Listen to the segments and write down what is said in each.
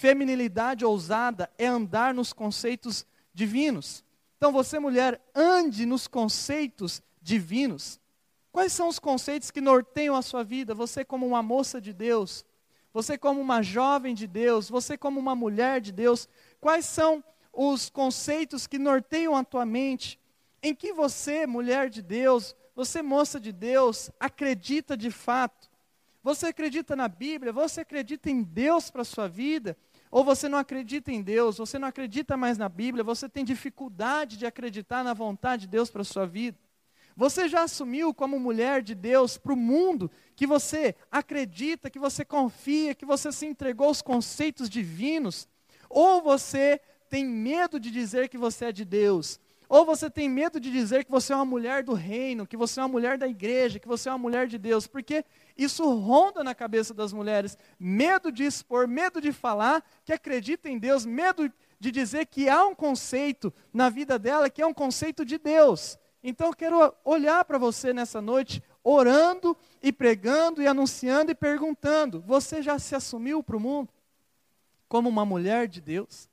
Feminilidade ousada é andar nos conceitos divinos. Então, você, mulher, ande nos conceitos divinos. Quais são os conceitos que norteiam a sua vida? Você, como uma moça de Deus, você, como uma jovem de Deus, você, como uma mulher de Deus, quais são os conceitos que norteiam a tua mente? Em que você, mulher de Deus, você, moça de Deus, acredita de fato? Você acredita na Bíblia? Você acredita em Deus para a sua vida? Ou você não acredita em Deus? Você não acredita mais na Bíblia? Você tem dificuldade de acreditar na vontade de Deus para a sua vida? Você já assumiu como mulher de Deus para o mundo que você acredita, que você confia, que você se entregou aos conceitos divinos? Ou você tem medo de dizer que você é de Deus? Ou você tem medo de dizer que você é uma mulher do reino, que você é uma mulher da igreja, que você é uma mulher de Deus? Porque isso ronda na cabeça das mulheres. Medo de expor, medo de falar que acredita em Deus, medo de dizer que há um conceito na vida dela que é um conceito de Deus. Então eu quero olhar para você nessa noite, orando e pregando e anunciando e perguntando: você já se assumiu para o mundo como uma mulher de Deus?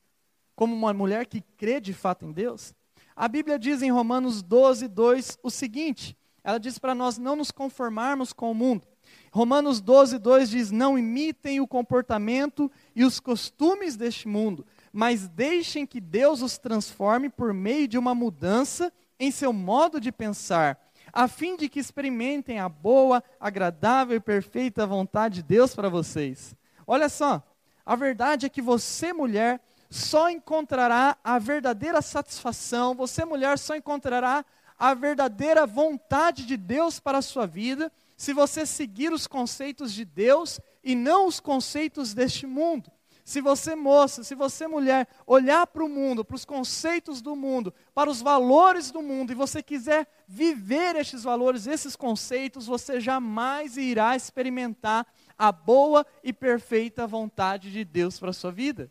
Como uma mulher que crê de fato em Deus? A Bíblia diz em Romanos 12, 2 o seguinte: ela diz para nós não nos conformarmos com o mundo. Romanos 12, 2 diz: Não imitem o comportamento e os costumes deste mundo, mas deixem que Deus os transforme por meio de uma mudança em seu modo de pensar, a fim de que experimentem a boa, agradável e perfeita vontade de Deus para vocês. Olha só, a verdade é que você, mulher, só encontrará a verdadeira satisfação, você, mulher, só encontrará a verdadeira vontade de Deus para a sua vida, se você seguir os conceitos de Deus e não os conceitos deste mundo. Se você, moça, se você, mulher, olhar para o mundo, para os conceitos do mundo, para os valores do mundo, e você quiser viver estes valores, esses conceitos, você jamais irá experimentar a boa e perfeita vontade de Deus para a sua vida.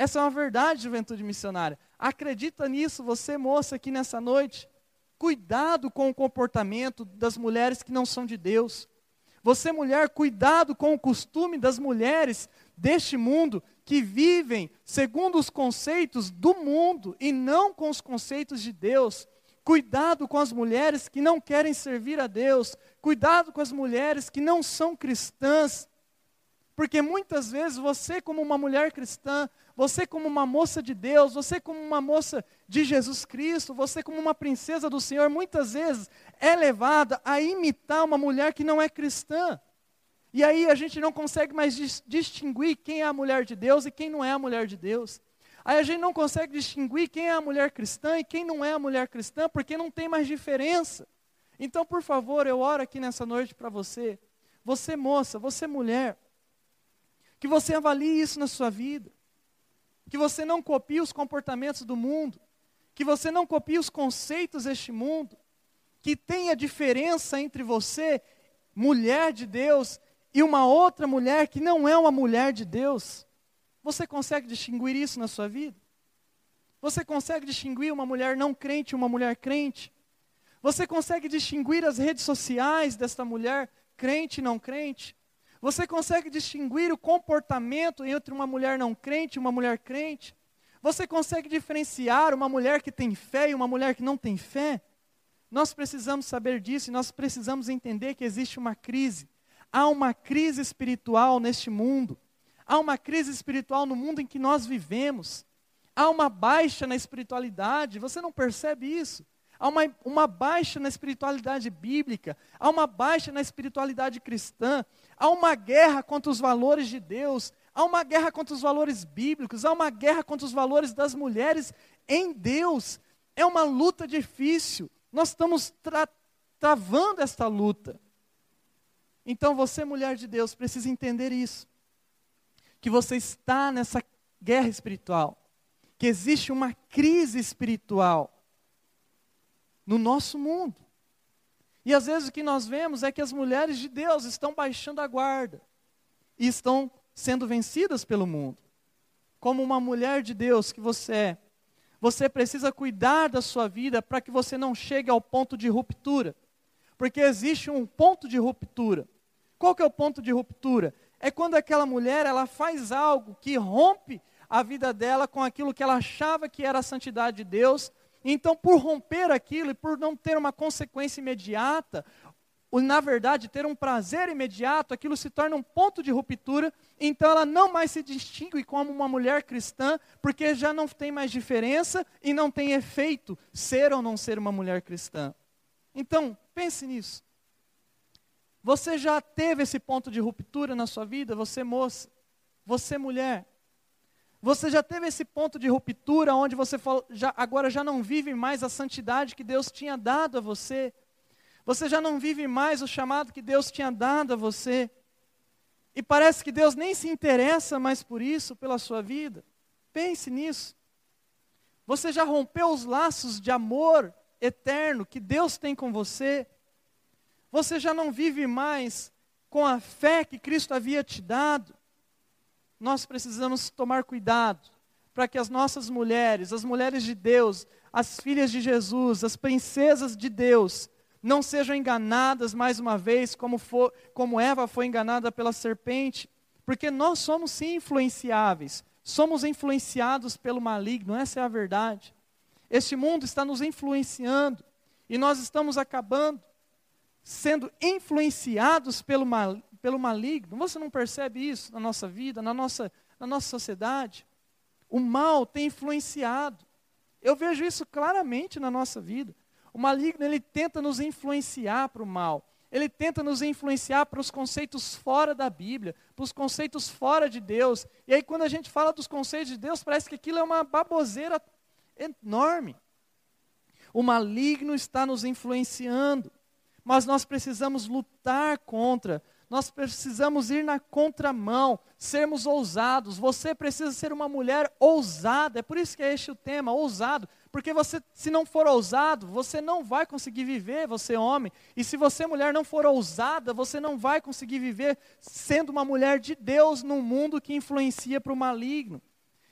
Essa é uma verdade, juventude missionária. Acredita nisso, você, moça, aqui nessa noite. Cuidado com o comportamento das mulheres que não são de Deus. Você, mulher, cuidado com o costume das mulheres deste mundo que vivem segundo os conceitos do mundo e não com os conceitos de Deus. Cuidado com as mulheres que não querem servir a Deus. Cuidado com as mulheres que não são cristãs. Porque muitas vezes você, como uma mulher cristã, você, como uma moça de Deus, você, como uma moça de Jesus Cristo, você, como uma princesa do Senhor, muitas vezes é levada a imitar uma mulher que não é cristã. E aí a gente não consegue mais dis distinguir quem é a mulher de Deus e quem não é a mulher de Deus. Aí a gente não consegue distinguir quem é a mulher cristã e quem não é a mulher cristã, porque não tem mais diferença. Então, por favor, eu oro aqui nessa noite para você, você moça, você mulher, que você avalie isso na sua vida, que você não copie os comportamentos do mundo, que você não copie os conceitos deste mundo, que tenha diferença entre você, mulher de Deus, e uma outra mulher que não é uma mulher de Deus. Você consegue distinguir isso na sua vida? Você consegue distinguir uma mulher não crente e uma mulher crente? Você consegue distinguir as redes sociais desta mulher crente e não crente? Você consegue distinguir o comportamento entre uma mulher não crente e uma mulher crente? Você consegue diferenciar uma mulher que tem fé e uma mulher que não tem fé? Nós precisamos saber disso e nós precisamos entender que existe uma crise Há uma crise espiritual neste mundo. Há uma crise espiritual no mundo em que nós vivemos. Há uma baixa na espiritualidade. Você não percebe isso? Há uma, uma baixa na espiritualidade bíblica. Há uma baixa na espiritualidade cristã. Há uma guerra contra os valores de Deus. Há uma guerra contra os valores bíblicos. Há uma guerra contra os valores das mulheres em Deus. É uma luta difícil. Nós estamos tra travando esta luta. Então você, mulher de Deus, precisa entender isso. Que você está nessa guerra espiritual. Que existe uma crise espiritual no nosso mundo. E às vezes o que nós vemos é que as mulheres de Deus estão baixando a guarda e estão sendo vencidas pelo mundo. Como uma mulher de Deus que você é, você precisa cuidar da sua vida para que você não chegue ao ponto de ruptura. Porque existe um ponto de ruptura. Qual que é o ponto de ruptura? é quando aquela mulher ela faz algo que rompe a vida dela com aquilo que ela achava que era a santidade de Deus. Então, por romper aquilo e por não ter uma consequência imediata, ou na verdade ter um prazer imediato, aquilo se torna um ponto de ruptura, então ela não mais se distingue como uma mulher cristã, porque já não tem mais diferença e não tem efeito ser ou não ser uma mulher cristã. Então, pense nisso. Você já teve esse ponto de ruptura na sua vida, você moça, você mulher? Você já teve esse ponto de ruptura onde você falou, já, agora já não vive mais a santidade que Deus tinha dado a você? Você já não vive mais o chamado que Deus tinha dado a você? E parece que Deus nem se interessa mais por isso, pela sua vida? Pense nisso. Você já rompeu os laços de amor eterno que Deus tem com você? Você já não vive mais com a fé que Cristo havia te dado? Nós precisamos tomar cuidado para que as nossas mulheres, as mulheres de Deus, as filhas de Jesus, as princesas de Deus, não sejam enganadas mais uma vez, como, for, como Eva foi enganada pela serpente, porque nós somos sim influenciáveis, somos influenciados pelo maligno, essa é a verdade. Este mundo está nos influenciando e nós estamos acabando sendo influenciados pelo, mal, pelo maligno. Você não percebe isso na nossa vida, na nossa, na nossa sociedade? O mal tem influenciado. Eu vejo isso claramente na nossa vida. O maligno, ele tenta nos influenciar para o mal. Ele tenta nos influenciar para os conceitos fora da Bíblia, para os conceitos fora de Deus. E aí, quando a gente fala dos conceitos de Deus, parece que aquilo é uma baboseira enorme. O maligno está nos influenciando, mas nós precisamos lutar contra, nós precisamos ir na contramão, sermos ousados. Você precisa ser uma mulher ousada, é por isso que é este o tema, ousado. Porque você, se não for ousado, você não vai conseguir viver, você homem. E se você mulher não for ousada, você não vai conseguir viver sendo uma mulher de Deus num mundo que influencia para o maligno.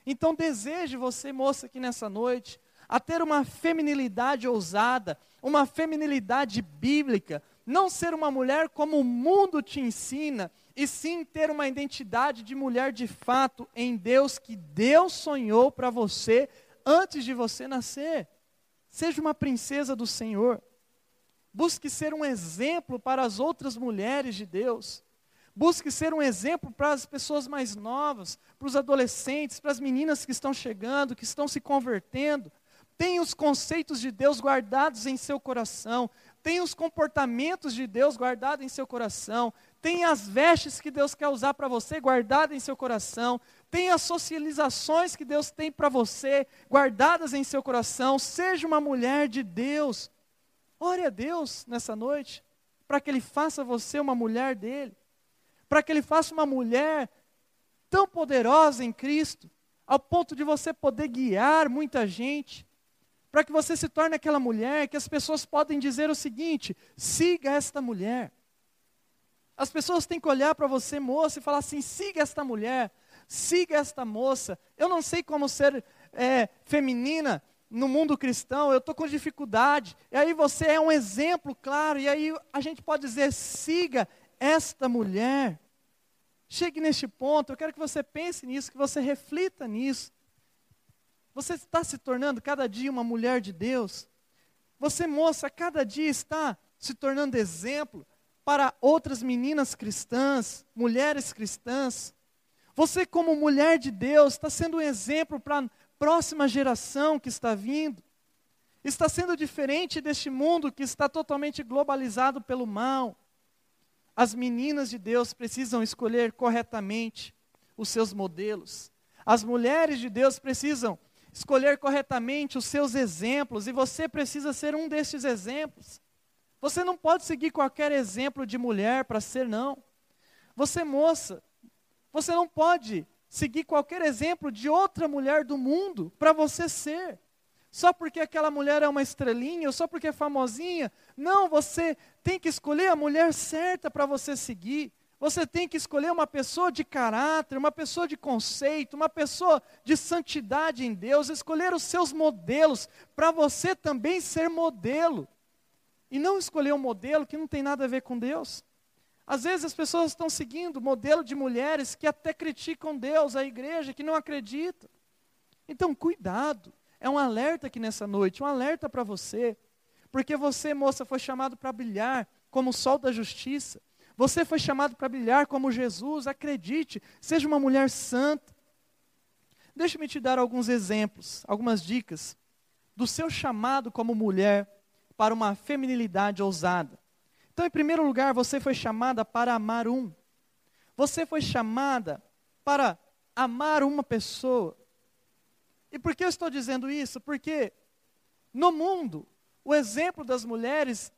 Então deseje você, moça, aqui nessa noite, a ter uma feminilidade ousada, uma feminilidade bíblica, não ser uma mulher como o mundo te ensina, e sim ter uma identidade de mulher de fato em Deus que Deus sonhou para você antes de você nascer. Seja uma princesa do Senhor. Busque ser um exemplo para as outras mulheres de Deus. Busque ser um exemplo para as pessoas mais novas, para os adolescentes, para as meninas que estão chegando, que estão se convertendo. Tenha os conceitos de Deus guardados em seu coração. Tenha os comportamentos de Deus guardados em seu coração. Tenha as vestes que Deus quer usar para você guardadas em seu coração. Tenha as socializações que Deus tem para você guardadas em seu coração. Seja uma mulher de Deus. Ore a Deus nessa noite para que Ele faça você uma mulher dele. Para que Ele faça uma mulher tão poderosa em Cristo, ao ponto de você poder guiar muita gente. Para que você se torne aquela mulher que as pessoas podem dizer o seguinte: siga esta mulher. As pessoas têm que olhar para você, moça, e falar assim: siga esta mulher siga esta moça. Eu não sei como ser é, feminina no mundo cristão, eu estou com dificuldade. E aí você é um exemplo claro, e aí a gente pode dizer: siga esta mulher. Chegue neste ponto, eu quero que você pense nisso, que você reflita nisso. Você está se tornando cada dia uma mulher de Deus. Você, moça, cada dia está se tornando exemplo para outras meninas cristãs, mulheres cristãs. Você, como mulher de Deus, está sendo um exemplo para a próxima geração que está vindo. Está sendo diferente deste mundo que está totalmente globalizado pelo mal. As meninas de Deus precisam escolher corretamente os seus modelos. As mulheres de Deus precisam escolher corretamente os seus exemplos e você precisa ser um destes exemplos. Você não pode seguir qualquer exemplo de mulher para ser, não. Você, moça, você não pode seguir qualquer exemplo de outra mulher do mundo para você ser. Só porque aquela mulher é uma estrelinha, ou só porque é famosinha. Não, você tem que escolher a mulher certa para você seguir. Você tem que escolher uma pessoa de caráter, uma pessoa de conceito, uma pessoa de santidade em Deus, escolher os seus modelos para você também ser modelo. E não escolher um modelo que não tem nada a ver com Deus. Às vezes as pessoas estão seguindo modelo de mulheres que até criticam Deus, a igreja, que não acreditam. Então, cuidado. É um alerta aqui nessa noite, um alerta para você. Porque você, moça, foi chamado para brilhar como o sol da justiça. Você foi chamado para brilhar como Jesus. Acredite, seja uma mulher santa. Deixa-me te dar alguns exemplos, algumas dicas do seu chamado como mulher para uma feminilidade ousada. Então, em primeiro lugar, você foi chamada para amar um. Você foi chamada para amar uma pessoa. E por que eu estou dizendo isso? Porque no mundo, o exemplo das mulheres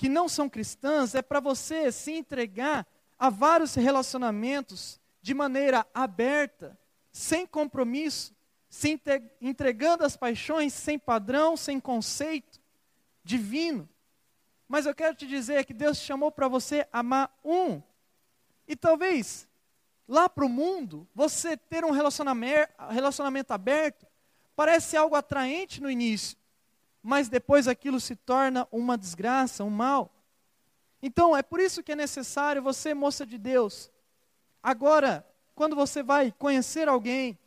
que não são cristãs é para você se entregar a vários relacionamentos de maneira aberta, sem compromisso, se entregando às paixões sem padrão, sem conceito divino. Mas eu quero te dizer que Deus te chamou para você amar um. E talvez lá para o mundo, você ter um relacionamento, relacionamento aberto parece algo atraente no início, mas depois aquilo se torna uma desgraça, um mal. Então, é por isso que é necessário você, moça de Deus, agora, quando você vai conhecer alguém,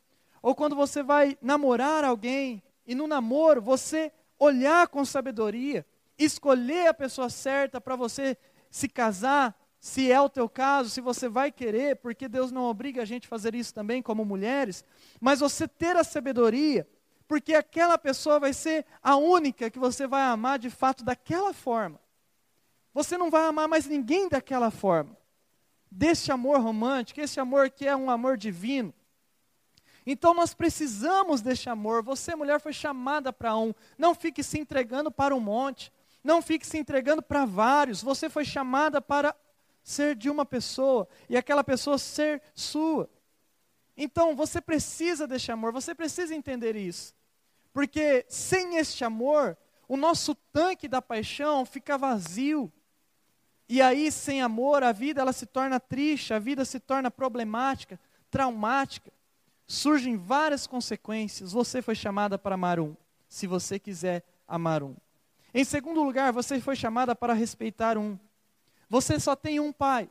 ou quando você vai namorar alguém, e no namoro você olhar com sabedoria, escolher a pessoa certa para você se casar, se é o teu caso, se você vai querer, porque Deus não obriga a gente a fazer isso também como mulheres, mas você ter a sabedoria, porque aquela pessoa vai ser a única que você vai amar de fato daquela forma. Você não vai amar mais ninguém daquela forma. Desse amor romântico, esse amor que é um amor divino. Então nós precisamos desse amor. Você, mulher, foi chamada para um. Não fique se entregando para um monte. Não fique se entregando para vários. Você foi chamada para ser de uma pessoa e aquela pessoa ser sua. Então você precisa deste amor, você precisa entender isso. Porque sem este amor, o nosso tanque da paixão fica vazio. E aí, sem amor, a vida ela se torna triste, a vida se torna problemática, traumática. Surgem várias consequências. Você foi chamada para amar um, se você quiser amar um. Em segundo lugar, você foi chamada para respeitar um. Você só tem um pai.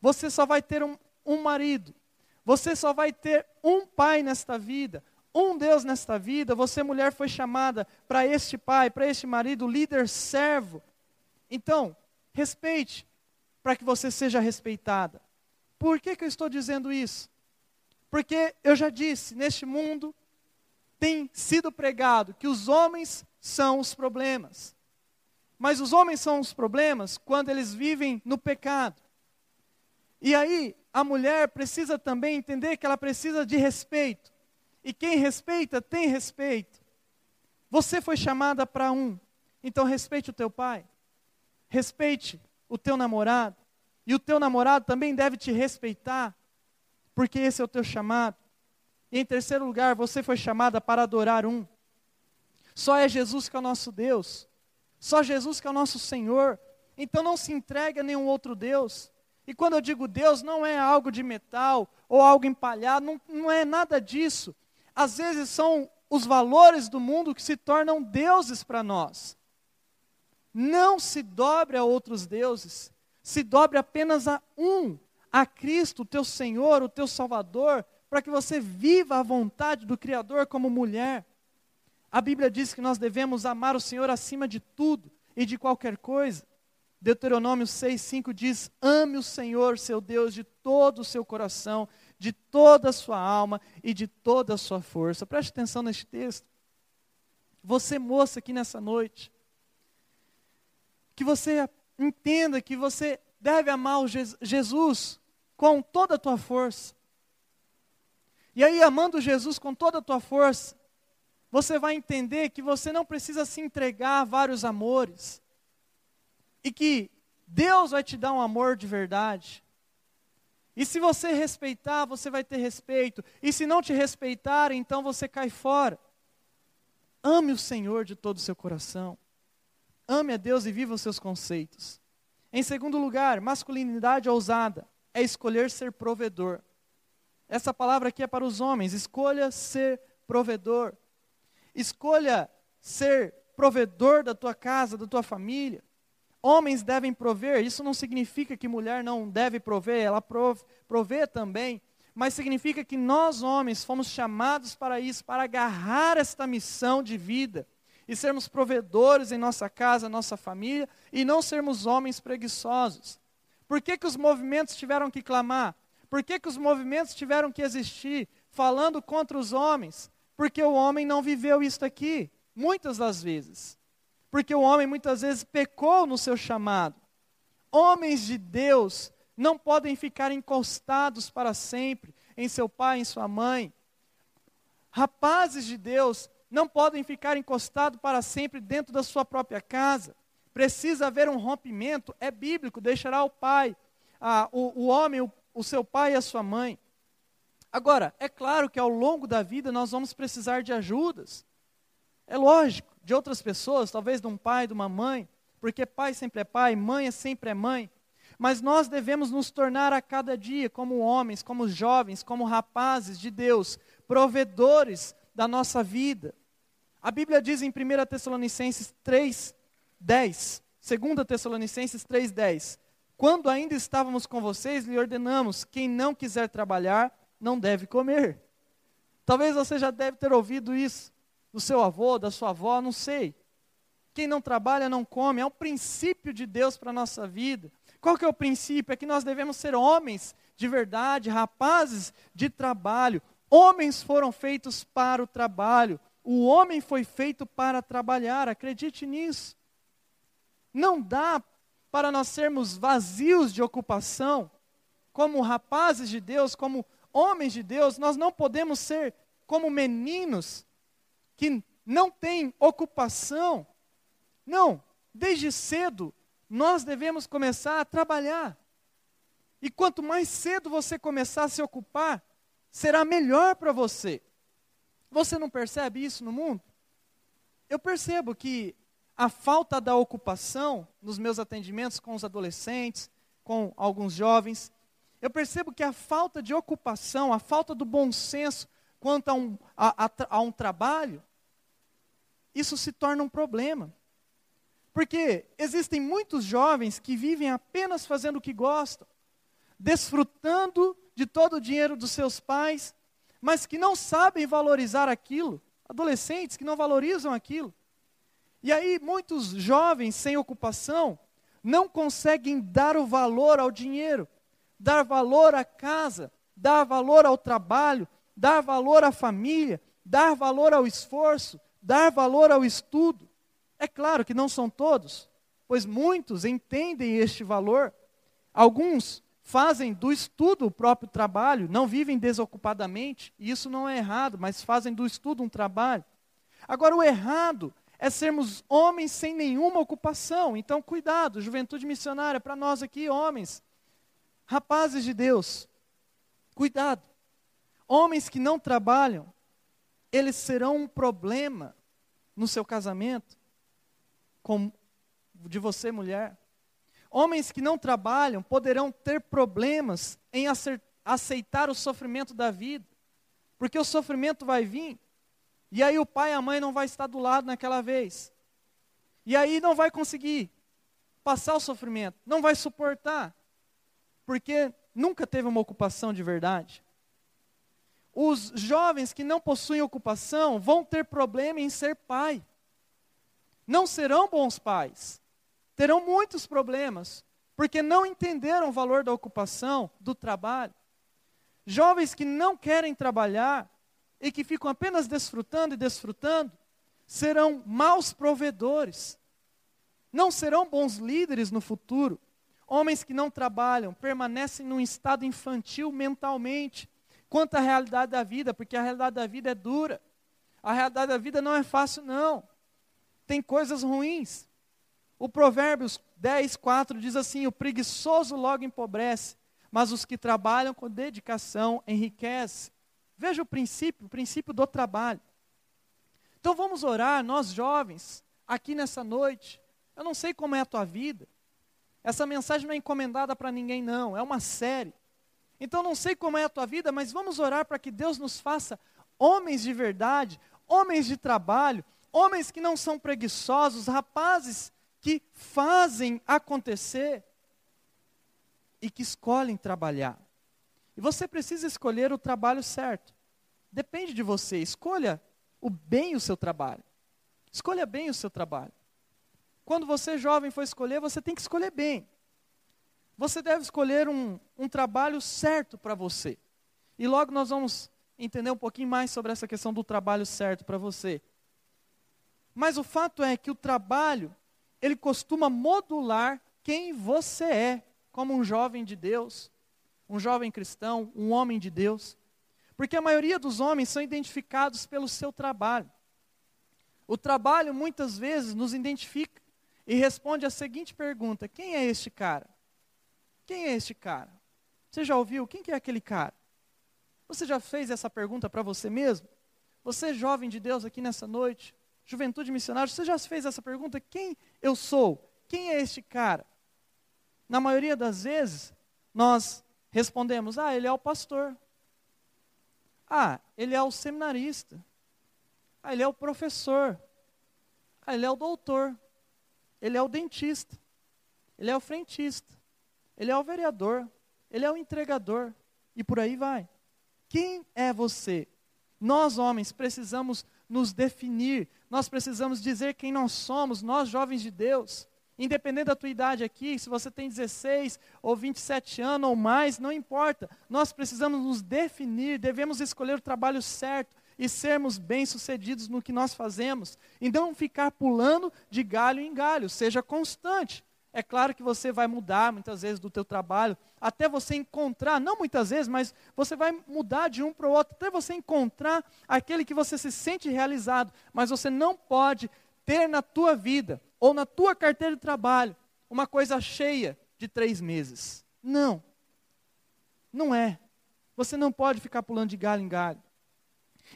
Você só vai ter um, um marido. Você só vai ter um pai nesta vida. Um Deus nesta vida. Você, mulher, foi chamada para este pai, para este marido, líder servo. Então, respeite, para que você seja respeitada. Por que, que eu estou dizendo isso? Porque eu já disse, neste mundo tem sido pregado que os homens são os problemas. Mas os homens são os problemas quando eles vivem no pecado. E aí, a mulher precisa também entender que ela precisa de respeito. E quem respeita, tem respeito. Você foi chamada para um, então respeite o teu pai. Respeite o teu namorado. E o teu namorado também deve te respeitar, porque esse é o teu chamado. E em terceiro lugar, você foi chamada para adorar um. Só é Jesus que é o nosso Deus. Só Jesus que é o nosso Senhor. Então não se entregue a nenhum outro Deus. E quando eu digo Deus, não é algo de metal ou algo empalhado, não, não é nada disso. Às vezes são os valores do mundo que se tornam deuses para nós. Não se dobre a outros deuses, se dobre apenas a um, a Cristo, o teu Senhor, o teu Salvador, para que você viva a vontade do Criador como mulher. A Bíblia diz que nós devemos amar o Senhor acima de tudo e de qualquer coisa. Deuteronômio 6,5 diz: Ame o Senhor, seu Deus, de todo o seu coração, de toda a sua alma e de toda a sua força. Preste atenção neste texto. Você, moça, aqui nessa noite, que você entenda que você deve amar o Jesus com toda a tua força. E aí, amando Jesus com toda a tua força, você vai entender que você não precisa se entregar a vários amores. E que Deus vai te dar um amor de verdade. E se você respeitar, você vai ter respeito. E se não te respeitar, então você cai fora. Ame o Senhor de todo o seu coração. Ame a Deus e viva os seus conceitos. Em segundo lugar, masculinidade ousada é escolher ser provedor. Essa palavra aqui é para os homens. Escolha ser provedor. Escolha ser provedor da tua casa, da tua família. Homens devem prover. Isso não significa que mulher não deve prover, ela provê também. Mas significa que nós, homens, fomos chamados para isso, para agarrar esta missão de vida e sermos provedores em nossa casa, nossa família, e não sermos homens preguiçosos. Por que, que os movimentos tiveram que clamar? Por que, que os movimentos tiveram que existir, falando contra os homens? Porque o homem não viveu isso aqui, muitas das vezes. Porque o homem muitas vezes pecou no seu chamado. Homens de Deus não podem ficar encostados para sempre em seu pai, em sua mãe. Rapazes de Deus não podem ficar encostados para sempre dentro da sua própria casa. Precisa haver um rompimento, é bíblico, deixará o pai, a, o, o homem, o, o seu pai e a sua mãe. Agora, é claro que ao longo da vida nós vamos precisar de ajudas. É lógico, de outras pessoas, talvez de um pai, de uma mãe, porque pai sempre é pai, mãe sempre é mãe. Mas nós devemos nos tornar a cada dia como homens, como jovens, como rapazes de Deus, provedores da nossa vida. A Bíblia diz em 1 Tessalonicenses 3, 10, 2 Tessalonicenses 3, 10, quando ainda estávamos com vocês, lhe ordenamos: quem não quiser trabalhar, não deve comer. Talvez você já deve ter ouvido isso do seu avô, da sua avó, não sei. Quem não trabalha não come, é um princípio de Deus para a nossa vida. Qual que é o princípio? É que nós devemos ser homens de verdade, rapazes de trabalho. Homens foram feitos para o trabalho. O homem foi feito para trabalhar, acredite nisso. Não dá para nós sermos vazios de ocupação, como rapazes de Deus, como homens de Deus, nós não podemos ser como meninos que não têm ocupação. Não, desde cedo nós devemos começar a trabalhar. E quanto mais cedo você começar a se ocupar, será melhor para você. Você não percebe isso no mundo? Eu percebo que a falta da ocupação nos meus atendimentos com os adolescentes, com alguns jovens, eu percebo que a falta de ocupação, a falta do bom senso quanto a um, a, a, a um trabalho, isso se torna um problema. Porque existem muitos jovens que vivem apenas fazendo o que gostam, desfrutando de todo o dinheiro dos seus pais, mas que não sabem valorizar aquilo, adolescentes que não valorizam aquilo. E aí, muitos jovens sem ocupação não conseguem dar o valor ao dinheiro, dar valor à casa, dar valor ao trabalho, dar valor à família, dar valor ao esforço, dar valor ao estudo. É claro que não são todos, pois muitos entendem este valor. Alguns fazem do estudo o próprio trabalho, não vivem desocupadamente, e isso não é errado, mas fazem do estudo um trabalho. Agora, o errado é sermos homens sem nenhuma ocupação. Então, cuidado, juventude missionária, para nós aqui, homens, rapazes de Deus, cuidado. Homens que não trabalham, eles serão um problema no seu casamento, com, de você, mulher. Homens que não trabalham poderão ter problemas em aceitar o sofrimento da vida, porque o sofrimento vai vir, e aí o pai e a mãe não vai estar do lado naquela vez. E aí não vai conseguir passar o sofrimento, não vai suportar, porque nunca teve uma ocupação de verdade. Os jovens que não possuem ocupação vão ter problema em ser pai. Não serão bons pais terão muitos problemas, porque não entenderam o valor da ocupação, do trabalho. Jovens que não querem trabalhar e que ficam apenas desfrutando e desfrutando, serão maus provedores. Não serão bons líderes no futuro. Homens que não trabalham permanecem num estado infantil mentalmente, quanto à realidade da vida, porque a realidade da vida é dura. A realidade da vida não é fácil, não. Tem coisas ruins. O Provérbios 10, 4 diz assim: O preguiçoso logo empobrece, mas os que trabalham com dedicação enriquecem. Veja o princípio, o princípio do trabalho. Então vamos orar, nós jovens, aqui nessa noite. Eu não sei como é a tua vida. Essa mensagem não é encomendada para ninguém, não. É uma série. Então não sei como é a tua vida, mas vamos orar para que Deus nos faça homens de verdade, homens de trabalho, homens que não são preguiçosos, rapazes que fazem acontecer e que escolhem trabalhar. E você precisa escolher o trabalho certo. Depende de você. Escolha o bem o seu trabalho. Escolha bem o seu trabalho. Quando você jovem for escolher, você tem que escolher bem. Você deve escolher um, um trabalho certo para você. E logo nós vamos entender um pouquinho mais sobre essa questão do trabalho certo para você. Mas o fato é que o trabalho, ele costuma modular quem você é, como um jovem de Deus, um jovem cristão, um homem de Deus. Porque a maioria dos homens são identificados pelo seu trabalho. O trabalho muitas vezes nos identifica e responde a seguinte pergunta: quem é este cara? Quem é este cara? Você já ouviu? Quem que é aquele cara? Você já fez essa pergunta para você mesmo? Você, jovem de Deus aqui nessa noite, juventude missionária, você já fez essa pergunta? Quem eu sou? Quem é este cara? Na maioria das vezes, nós respondemos: ah, ele é o pastor. Ah, ele é o seminarista. Ah, ele é o professor. Ah, ele é o doutor. Ele é o dentista. Ele é o frentista. Ele é o vereador. Ele é o entregador. E por aí vai. Quem é você? Nós, homens, precisamos nos definir. Nós precisamos dizer quem nós somos, nós, jovens de Deus. Independente da tua idade aqui, se você tem 16 ou 27 anos ou mais, não importa. Nós precisamos nos definir, devemos escolher o trabalho certo e sermos bem-sucedidos no que nós fazemos. E não ficar pulando de galho em galho, seja constante. É claro que você vai mudar muitas vezes do teu trabalho, até você encontrar, não muitas vezes, mas você vai mudar de um para o outro, até você encontrar aquele que você se sente realizado, mas você não pode ter na tua vida ou na tua carteira de trabalho uma coisa cheia de três meses. Não. Não é. Você não pode ficar pulando de galho em galho.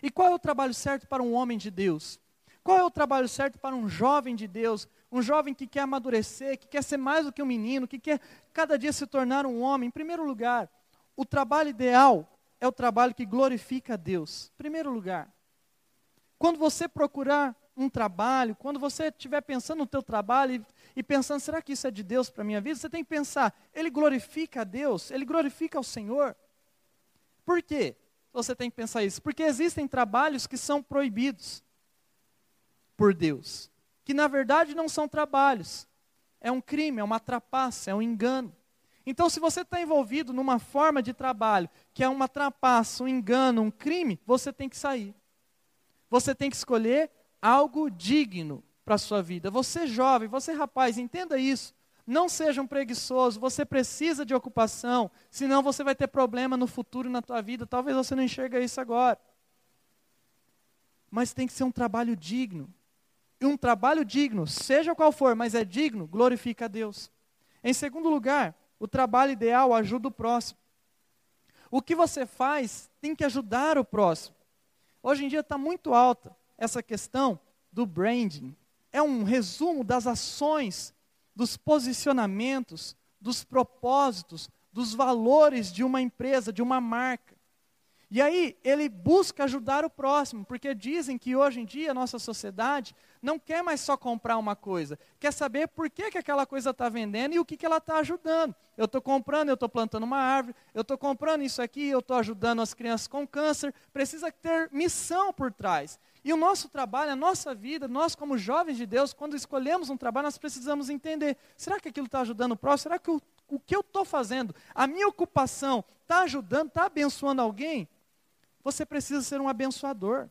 E qual é o trabalho certo para um homem de Deus? Qual é o trabalho certo para um jovem de Deus? Um jovem que quer amadurecer, que quer ser mais do que um menino, que quer cada dia se tornar um homem. Em primeiro lugar, o trabalho ideal é o trabalho que glorifica a Deus. Em primeiro lugar. Quando você procurar um trabalho, quando você estiver pensando no teu trabalho e, e pensando, será que isso é de Deus para a minha vida? Você tem que pensar, ele glorifica a Deus, ele glorifica ao Senhor. Por quê? Você tem que pensar isso. Porque existem trabalhos que são proibidos por Deus, que na verdade não são trabalhos. É um crime, é uma trapaça, é um engano. Então, se você está envolvido numa forma de trabalho que é uma trapaça, um engano, um crime, você tem que sair. Você tem que escolher algo digno para a sua vida. Você jovem, você rapaz, entenda isso. Não seja um preguiçoso, você precisa de ocupação, senão você vai ter problema no futuro na tua vida. Talvez você não enxerga isso agora. Mas tem que ser um trabalho digno. Um trabalho digno, seja qual for, mas é digno, glorifica a Deus. Em segundo lugar, o trabalho ideal ajuda o próximo. O que você faz tem que ajudar o próximo. Hoje em dia está muito alta essa questão do branding. É um resumo das ações, dos posicionamentos, dos propósitos, dos valores de uma empresa, de uma marca. E aí ele busca ajudar o próximo, porque dizem que hoje em dia a nossa sociedade não quer mais só comprar uma coisa, quer saber por que, que aquela coisa está vendendo e o que, que ela está ajudando. Eu estou comprando, eu estou plantando uma árvore, eu estou comprando isso aqui, eu estou ajudando as crianças com câncer, precisa ter missão por trás. E o nosso trabalho, a nossa vida, nós como jovens de Deus, quando escolhemos um trabalho, nós precisamos entender, será que aquilo está ajudando o próximo? Será que o, o que eu estou fazendo, a minha ocupação, está ajudando, está abençoando alguém? Você precisa ser um abençoador.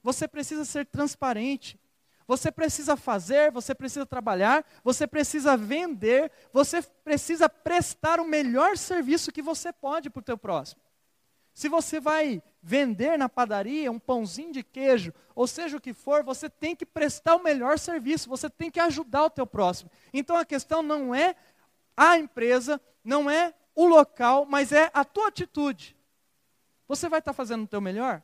Você precisa ser transparente. Você precisa fazer, você precisa trabalhar, você precisa vender, você precisa prestar o melhor serviço que você pode para o teu próximo. Se você vai vender na padaria um pãozinho de queijo, ou seja o que for, você tem que prestar o melhor serviço, você tem que ajudar o teu próximo. Então a questão não é a empresa, não é o local, mas é a tua atitude. Você vai estar fazendo o teu melhor?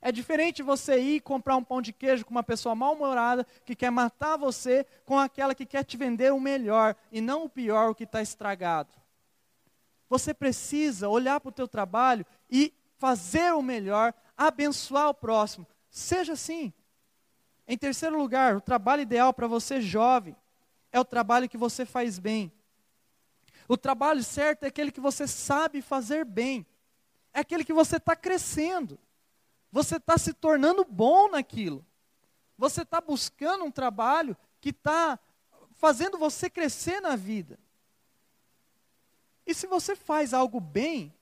É diferente você ir comprar um pão de queijo com uma pessoa mal-humorada que quer matar você com aquela que quer te vender o melhor e não o pior, o que está estragado. Você precisa olhar para o teu trabalho e fazer o melhor, abençoar o próximo. Seja assim. Em terceiro lugar, o trabalho ideal para você jovem é o trabalho que você faz bem. O trabalho certo é aquele que você sabe fazer bem. É aquele que você está crescendo. Você está se tornando bom naquilo. Você está buscando um trabalho que está fazendo você crescer na vida. E se você faz algo bem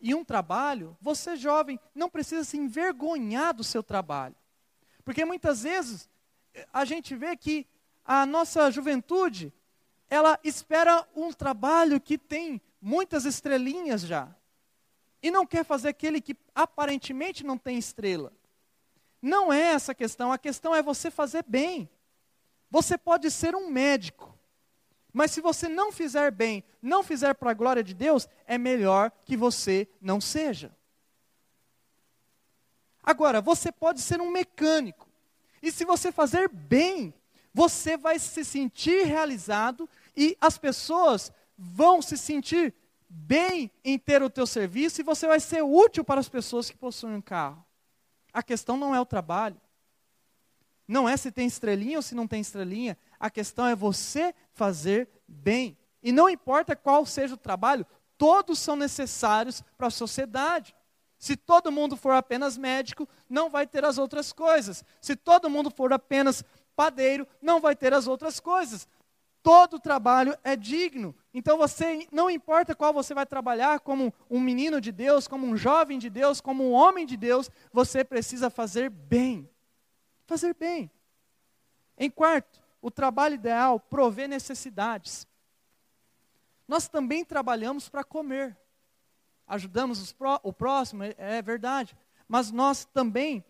e um trabalho, você jovem não precisa se envergonhar do seu trabalho. Porque muitas vezes a gente vê que a nossa juventude, ela espera um trabalho que tem muitas estrelinhas já. E não quer fazer aquele que aparentemente não tem estrela. Não é essa a questão, a questão é você fazer bem. Você pode ser um médico, mas se você não fizer bem, não fizer para a glória de Deus, é melhor que você não seja. Agora, você pode ser um mecânico, e se você fazer bem, você vai se sentir realizado e as pessoas vão se sentir bem em ter o teu serviço e você vai ser útil para as pessoas que possuem um carro. A questão não é o trabalho. Não é se tem estrelinha ou se não tem estrelinha. A questão é você fazer bem. E não importa qual seja o trabalho, todos são necessários para a sociedade. Se todo mundo for apenas médico, não vai ter as outras coisas. Se todo mundo for apenas padeiro, não vai ter as outras coisas. Todo trabalho é digno. Então você, não importa qual você vai trabalhar, como um menino de Deus, como um jovem de Deus, como um homem de Deus, você precisa fazer bem. Fazer bem. Em quarto, o trabalho ideal provê necessidades. Nós também trabalhamos para comer. Ajudamos pró, o próximo, é, é verdade. Mas nós também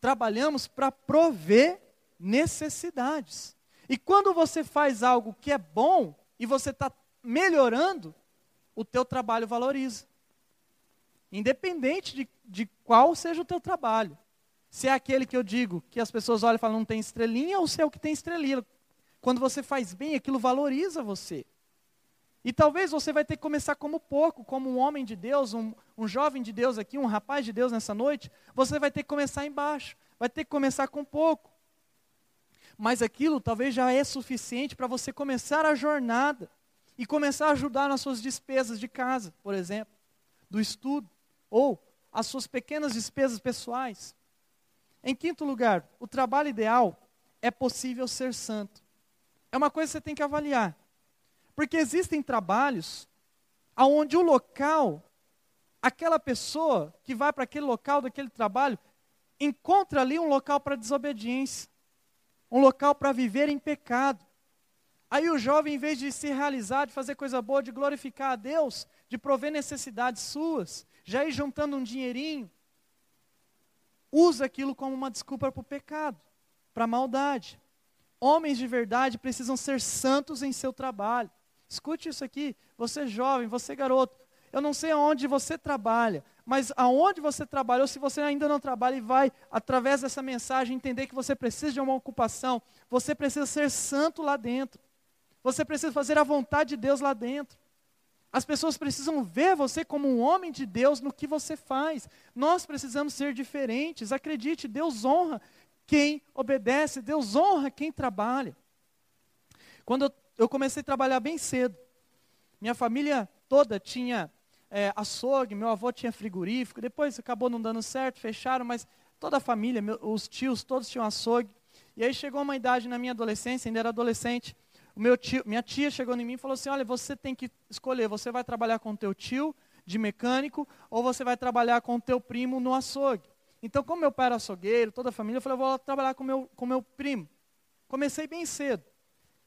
trabalhamos para prover necessidades. E quando você faz algo que é bom e você está melhorando, o teu trabalho valoriza. Independente de, de qual seja o teu trabalho. Se é aquele que eu digo, que as pessoas olham e falam não tem estrelinha, ou se é o que tem estrelinha. Quando você faz bem, aquilo valoriza você. E talvez você vai ter que começar como pouco, como um homem de Deus, um, um jovem de Deus aqui, um rapaz de Deus nessa noite. Você vai ter que começar embaixo, vai ter que começar com pouco mas aquilo talvez já é suficiente para você começar a jornada e começar a ajudar nas suas despesas de casa, por exemplo, do estudo, ou as suas pequenas despesas pessoais. Em quinto lugar, o trabalho ideal é possível ser santo. É uma coisa que você tem que avaliar. Porque existem trabalhos onde o local, aquela pessoa que vai para aquele local daquele trabalho, encontra ali um local para desobediência um local para viver em pecado. Aí o jovem, em vez de se realizar, de fazer coisa boa, de glorificar a Deus, de prover necessidades suas, já ir juntando um dinheirinho, usa aquilo como uma desculpa para o pecado, para a maldade. Homens de verdade precisam ser santos em seu trabalho. Escute isso aqui, você jovem, você garoto. Eu não sei aonde você trabalha, mas aonde você trabalha, ou se você ainda não trabalha e vai, através dessa mensagem, entender que você precisa de uma ocupação, você precisa ser santo lá dentro. Você precisa fazer a vontade de Deus lá dentro. As pessoas precisam ver você como um homem de Deus no que você faz. Nós precisamos ser diferentes. Acredite, Deus honra quem obedece, Deus honra quem trabalha. Quando eu, comecei a trabalhar bem cedo, minha família toda tinha é, açougue, meu avô tinha frigorífico, depois acabou não dando certo, fecharam, mas toda a família, os tios, todos tinham açougue. E aí chegou uma idade na minha adolescência, ainda era adolescente, tio, minha tia chegou em mim e falou assim, olha, você tem que escolher, você vai trabalhar com teu tio de mecânico ou você vai trabalhar com teu primo no açougue. Então, como meu pai era açougueiro, toda a família, eu falei, eu vou trabalhar com meu, com meu primo. Comecei bem cedo.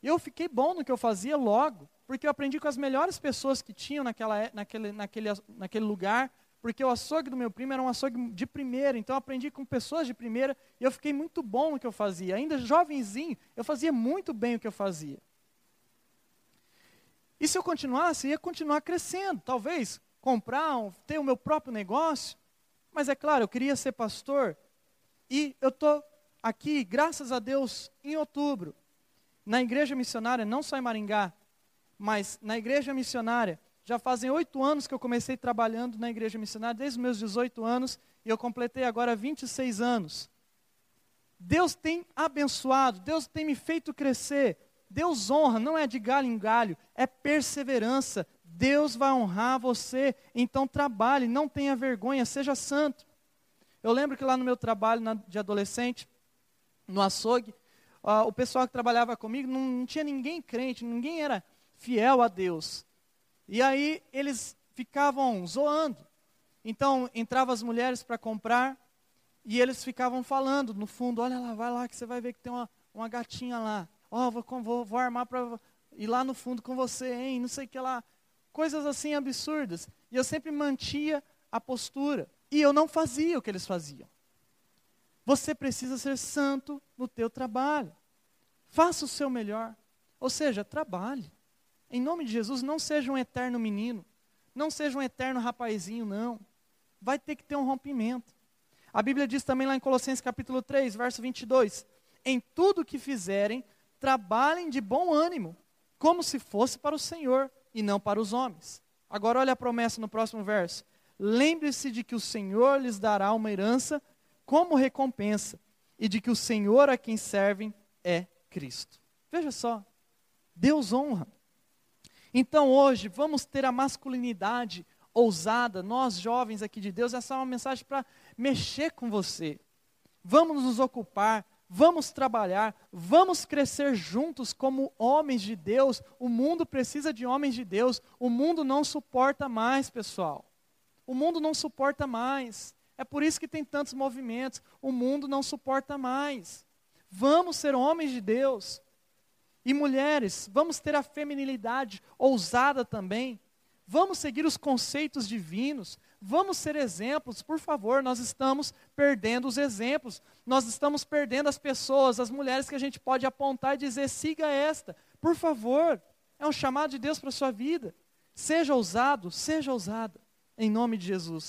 E eu fiquei bom no que eu fazia logo porque eu aprendi com as melhores pessoas que tinham naquela, é, naquele, naquele, naquele lugar, porque o açougue do meu primo era um açougue de primeira, então eu aprendi com pessoas de primeira e eu fiquei muito bom no que eu fazia. Ainda jovenzinho, eu fazia muito bem o que eu fazia. E se eu continuasse, ia continuar crescendo, talvez comprar, ter o meu próprio negócio. Mas é claro, eu queria ser pastor e eu estou aqui, graças a Deus, em outubro, na igreja missionária, não só em Maringá, mas na igreja missionária, já fazem oito anos que eu comecei trabalhando na igreja missionária, desde os meus 18 anos, e eu completei agora 26 anos. Deus tem abençoado, Deus tem me feito crescer. Deus honra, não é de galho em galho, é perseverança. Deus vai honrar você, então trabalhe, não tenha vergonha, seja santo. Eu lembro que lá no meu trabalho de adolescente, no açougue, uh, o pessoal que trabalhava comigo não, não tinha ninguém crente, ninguém era fiel a Deus. E aí eles ficavam zoando. Então entravam as mulheres para comprar e eles ficavam falando no fundo: olha lá, vai lá que você vai ver que tem uma, uma gatinha lá. Ó, oh, vou, vou, vou armar para ir lá no fundo com você, hein? Não sei o que lá. Coisas assim absurdas. E eu sempre mantia a postura. E eu não fazia o que eles faziam. Você precisa ser santo no teu trabalho. Faça o seu melhor. Ou seja, trabalhe. Em nome de Jesus, não seja um eterno menino. Não seja um eterno rapazinho, não. Vai ter que ter um rompimento. A Bíblia diz também lá em Colossenses capítulo 3, verso 22: Em tudo que fizerem, trabalhem de bom ânimo, como se fosse para o Senhor e não para os homens. Agora olha a promessa no próximo verso. Lembre-se de que o Senhor lhes dará uma herança como recompensa, e de que o Senhor a quem servem é Cristo. Veja só, Deus honra. Então hoje vamos ter a masculinidade ousada, nós jovens aqui de Deus, essa é uma mensagem para mexer com você. Vamos nos ocupar, vamos trabalhar, vamos crescer juntos como homens de Deus. O mundo precisa de homens de Deus. O mundo não suporta mais, pessoal. O mundo não suporta mais. É por isso que tem tantos movimentos. O mundo não suporta mais. Vamos ser homens de Deus. E mulheres, vamos ter a feminilidade ousada também. Vamos seguir os conceitos divinos. Vamos ser exemplos, por favor. Nós estamos perdendo os exemplos. Nós estamos perdendo as pessoas, as mulheres que a gente pode apontar e dizer: siga esta, por favor. É um chamado de Deus para a sua vida. Seja ousado, seja ousada, em nome de Jesus.